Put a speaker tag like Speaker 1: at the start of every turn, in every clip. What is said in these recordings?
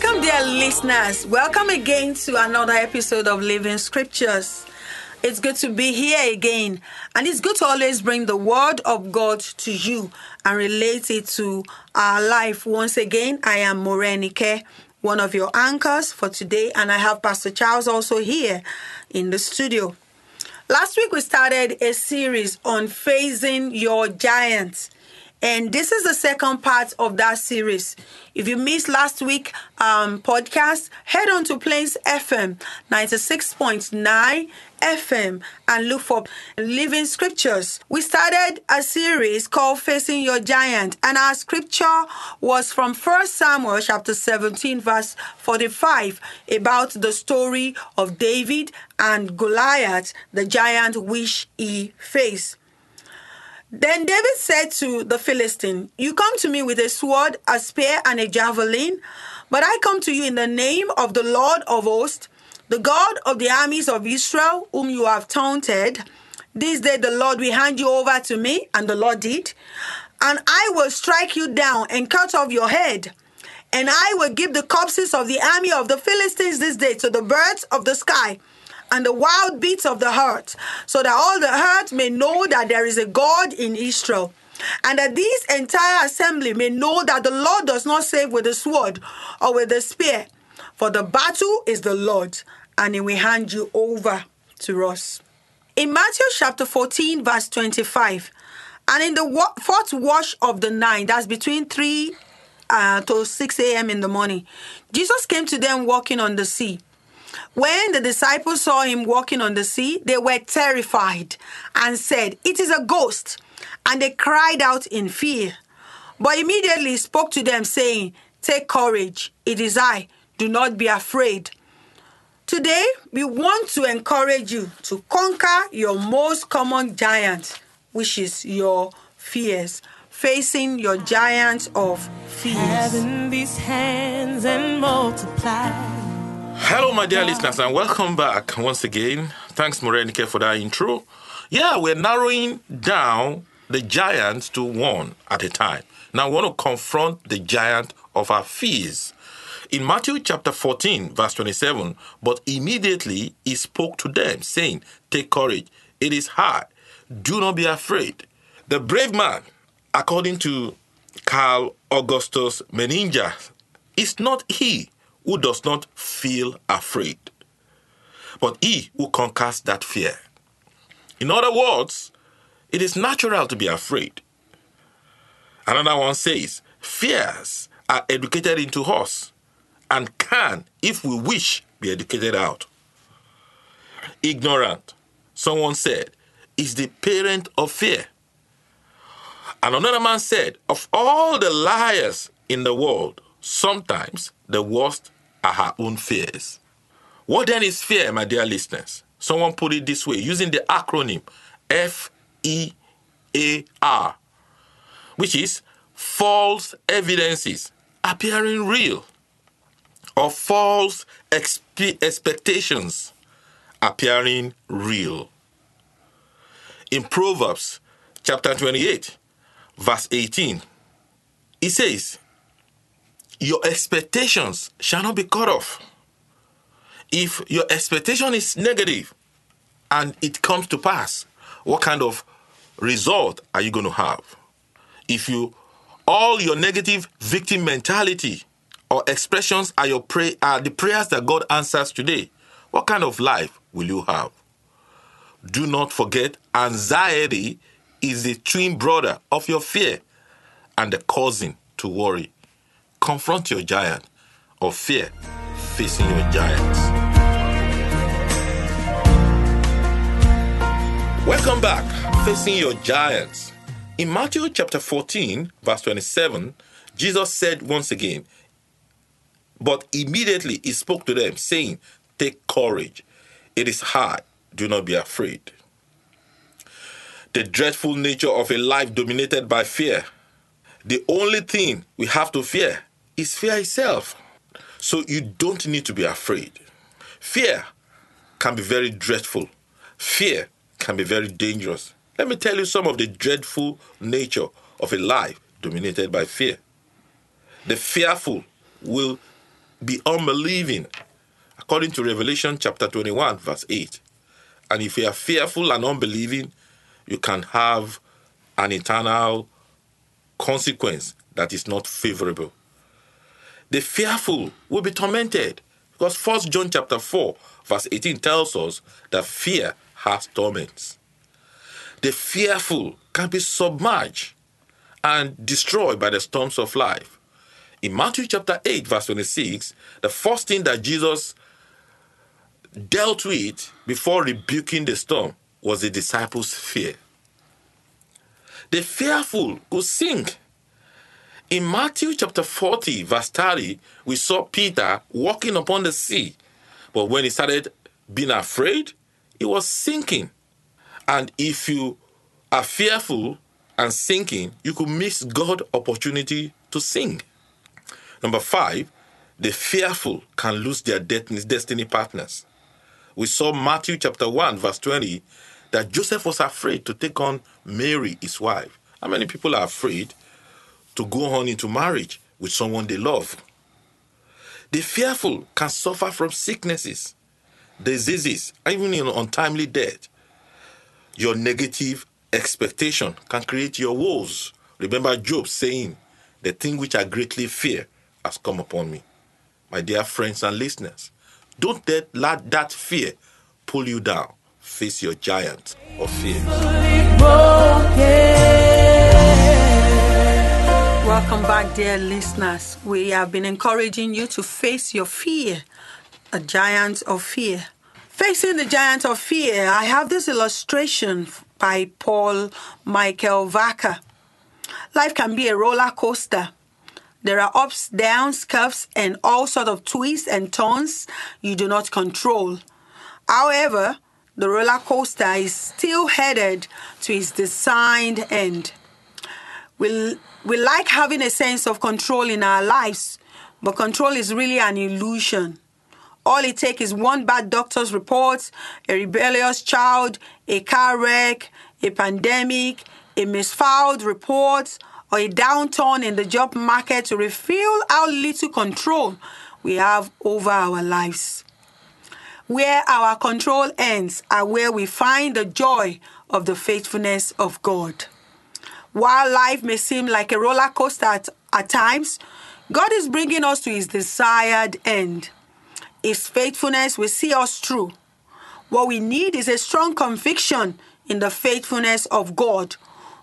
Speaker 1: Welcome, dear listeners. Welcome again to another episode of Living Scriptures. It's good to be here again, and it's good to always bring the Word of God to you and relate it to our life. Once again, I am Morenike, one of your anchors for today, and I have Pastor Charles also here in the studio. Last week, we started a series on facing your giants. And this is the second part of that series. If you missed last week um, podcast, head on to Plains FM 96.9 FM and look for Living Scriptures. We started a series called Facing Your Giant, and our scripture was from 1 Samuel chapter 17, verse 45, about the story of David and Goliath, the giant which he faced. Then David said to the Philistine, You come to me with a sword, a spear, and a javelin, but I come to you in the name of the Lord of hosts, the God of the armies of Israel, whom you have taunted. This day the Lord will hand you over to me, and the Lord did. And I will strike you down and cut off your head. And I will give the corpses of the army of the Philistines this day to the birds of the sky and the wild beats of the heart, so that all the earth may know that there is a God in Israel. And that this entire assembly may know that the Lord does not save with the sword or with the spear, for the battle is the Lord, and he will hand you over to us. In Matthew chapter 14, verse 25, and in the fourth watch of the night, that's between 3 uh, to 6 a.m. in the morning, Jesus came to them walking on the sea. When the disciples saw him walking on the sea, they were terrified and said, It is a ghost. And they cried out in fear. But immediately he spoke to them, saying, Take courage, it is I, do not be afraid. Today, we want to encourage you to conquer your most common giant, which is your fears. Facing your giant of fears.
Speaker 2: Having these hands and multiply.
Speaker 3: Hello, my dear listeners, and welcome back once again. Thanks, Morenike, for that intro. Yeah, we're narrowing down the giants to one at a time. Now, we want to confront the giant of our fears. In Matthew chapter 14, verse 27, but immediately he spoke to them, saying, Take courage, it is hard, do not be afraid. The brave man, according to Karl Augustus Menninger, is not he who does not feel afraid, but he who conquers that fear. In other words, it is natural to be afraid. Another one says, fears are educated into us and can, if we wish, be educated out. Ignorant, someone said, is the parent of fear. And another man said, of all the liars in the world, sometimes the worst are her own fears. What then is fear, my dear listeners? Someone put it this way using the acronym F E A R, which is false evidences appearing real or false expe- expectations appearing real. In Proverbs chapter 28, verse 18, it says, Your expectations shall not be cut off. If your expectation is negative and it comes to pass, what kind of result are you going to have? If you all your negative victim mentality or expressions are your pray are the prayers that God answers today, what kind of life will you have? Do not forget anxiety is the twin brother of your fear and the cousin to worry. Confront your giant of fear facing your giants. Welcome back, facing your giants. In Matthew chapter 14, verse 27, Jesus said once again, But immediately he spoke to them, saying, Take courage. It is hard. Do not be afraid. The dreadful nature of a life dominated by fear. The only thing we have to fear is fear itself. So you don't need to be afraid. Fear can be very dreadful. Fear can be very dangerous. Let me tell you some of the dreadful nature of a life dominated by fear. The fearful will be unbelieving, according to Revelation chapter 21, verse 8. And if you are fearful and unbelieving, you can have an eternal consequence that is not favorable. The fearful will be tormented because First John chapter 4 verse 18 tells us that fear has torments. The fearful can be submerged and destroyed by the storms of life. In Matthew chapter 8 verse 26, the first thing that Jesus dealt with before rebuking the storm was the disciples' fear. The fearful could sink. In Matthew chapter 40, verse 30, we saw Peter walking upon the sea. But when he started being afraid, he was sinking. And if you are fearful and sinking, you could miss God opportunity to sing. Number five, the fearful can lose their destiny partners. We saw Matthew chapter 1, verse 20, that Joseph was afraid to take on Mary, his wife. How many people are afraid to go on into marriage with someone they love? The fearful can suffer from sicknesses, diseases, even in untimely death. Your negative expectation can create your woes. Remember Job saying, The thing which I greatly fear has come upon me. My dear friends and listeners, don't let that fear pull you down. Face your giant of fear.
Speaker 1: Back, dear listeners. We have been encouraging you to face your fear, a giant of fear. Facing the giant of fear, I have this illustration by Paul Michael Wacker. Life can be a roller coaster. There are ups, downs, curves, and all sort of twists and turns you do not control. However, the roller coaster is still headed to its designed end. We, we like having a sense of control in our lives, but control is really an illusion. All it takes is one bad doctor's report, a rebellious child, a car wreck, a pandemic, a misfiled report, or a downturn in the job market to reveal how little control we have over our lives. Where our control ends are where we find the joy of the faithfulness of God. While life may seem like a roller coaster at, at times, God is bringing us to His desired end. His faithfulness will see us through. What we need is a strong conviction in the faithfulness of God,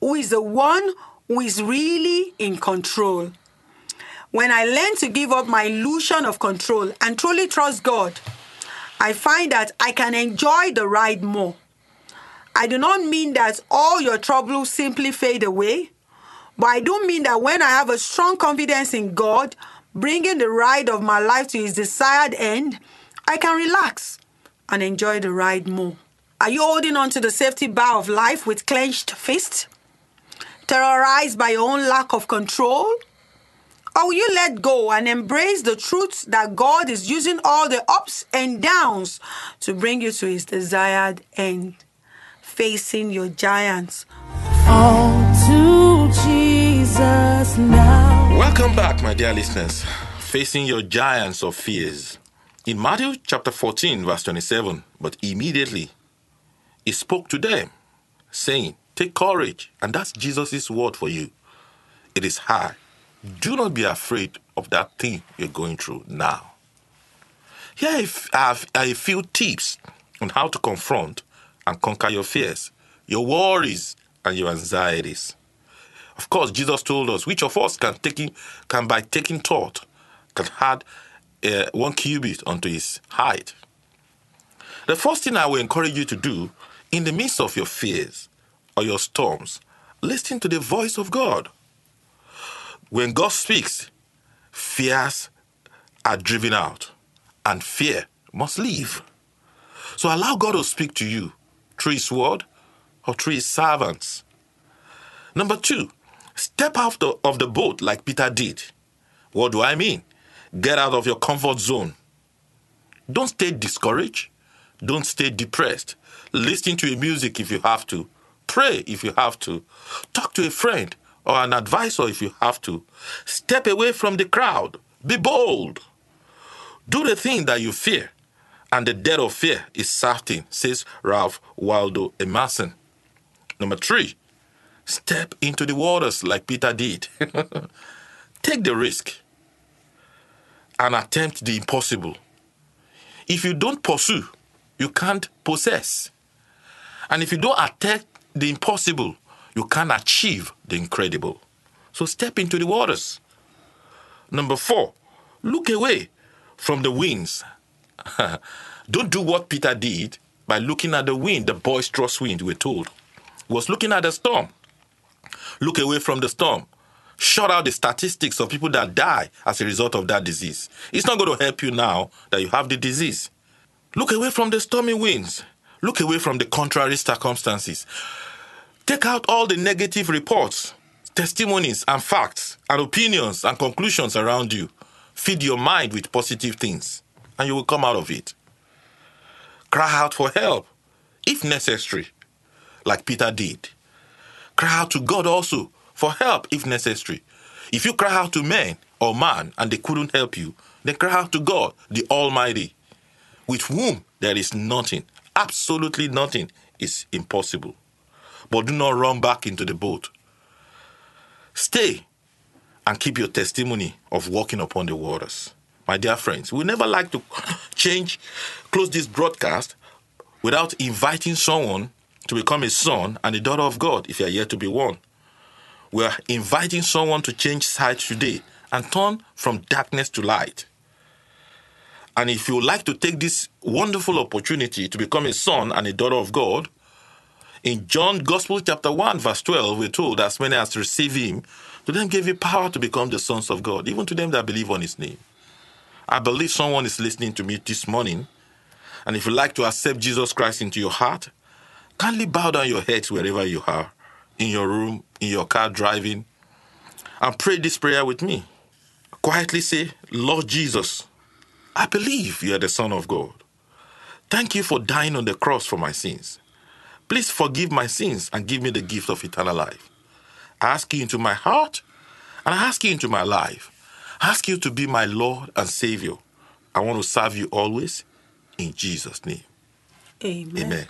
Speaker 1: who is the one who is really in control. When I learn to give up my illusion of control and truly trust God, I find that I can enjoy the ride more. I do not mean that all your troubles simply fade away, but I do mean that when I have a strong confidence in God, bringing the ride of my life to His desired end, I can relax and enjoy the ride more. Are you holding on to the safety bar of life with clenched fists? Terrorized by your own lack of control? Or will you let go and embrace the truth that God is using all the ups and downs to bring you to His desired end? Facing your giants.
Speaker 2: All to Jesus now.
Speaker 3: Welcome back, my dear listeners. Facing your giants of fears. In Matthew chapter 14, verse 27, but immediately he spoke to them, saying, Take courage. And that's Jesus' word for you. It is high. Do not be afraid of that thing you're going through now. Here I have a few tips on how to confront and conquer your fears, your worries, and your anxieties. Of course, Jesus told us which of us can taking can by taking thought can add uh, one cubit unto his height. The first thing I will encourage you to do in the midst of your fears or your storms, listen to the voice of God. When God speaks, fears are driven out, and fear must leave. So allow God to speak to you through His word or through His servants. Number two, step out of the boat like Peter did. What do I mean? Get out of your comfort zone. Don't stay discouraged. Don't stay depressed. Listen to music if you have to. Pray if you have to. Talk to a friend or an advisor if you have to. Step away from the crowd. Be bold. Do the thing that you fear. And the death of fear is certain, says Ralph Waldo Emerson. Number three, step into the waters like Peter did. Take the risk and attempt the impossible. If you don't pursue, you can't possess. And if you don't attempt the impossible, you can't achieve the incredible. So step into the waters. Number four, look away from the winds. don't do what Peter did by looking at the wind, the boisterous wind, we're told. He was looking at the storm. Look away from the storm. Shut out the statistics of people that die as a result of that disease. It's not going to help you now that you have the disease. Look away from the stormy winds. Look away from the contrary circumstances. Take out all the negative reports, testimonies, and facts, and opinions and conclusions around you. Feed your mind with positive things, and you will come out of it. Cry out for help, if necessary, like Peter did. Cry out to God also for help, if necessary. If you cry out to men or man and they couldn't help you, then cry out to God, the Almighty with whom there is nothing, absolutely nothing is impossible. But do not run back into the boat. Stay and keep your testimony of walking upon the waters. My dear friends, we never like to change, close this broadcast without inviting someone to become a son and a daughter of God if you are yet to be one. We are inviting someone to change sides today and turn from darkness to light. And if you like to take this wonderful opportunity to become a son and a daughter of God, in John Gospel chapter 1, verse 12, we're told, as many as receive him, to them gave you power to become the sons of God, even to them that believe on his name. I believe someone is listening to me this morning. And if you'd like to accept Jesus Christ into your heart, kindly bow down your heads wherever you are, in your room, in your car driving, and pray this prayer with me. Quietly say, Lord Jesus, I believe you are the Son of God. Thank you for dying on the cross for my sins. Please forgive my sins and give me the gift of eternal life. I ask you into my heart and I ask you into my life. Ask you to be my Lord and Savior. I want to serve you always in Jesus' name.
Speaker 1: Amen.
Speaker 3: Amen.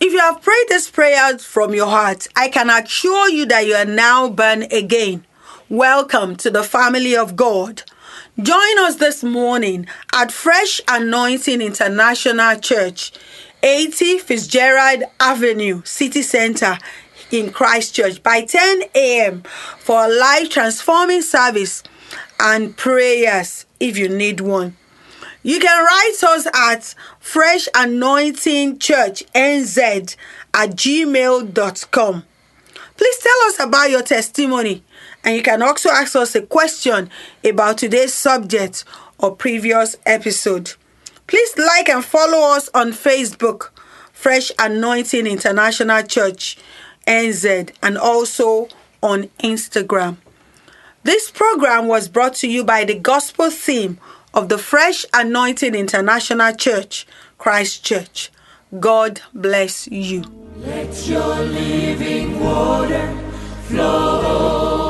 Speaker 1: If you have prayed this prayer from your heart, I can assure you that you are now born again. Welcome to the family of God. Join us this morning at Fresh Anointing International Church, 80 Fitzgerald Avenue, City Center in Christchurch by 10 a.m. for a life transforming service and prayers if you need one. You can write us at Fresh Anointing Church NZ at gmail.com. Please tell us about your testimony and you can also ask us a question about today's subject or previous episode. Please like and follow us on Facebook, Fresh Anointing International Church, NZ, and also on Instagram. This program was brought to you by the gospel theme of the Fresh Anointing International Church, Christchurch. God bless you.
Speaker 2: Let your living water flow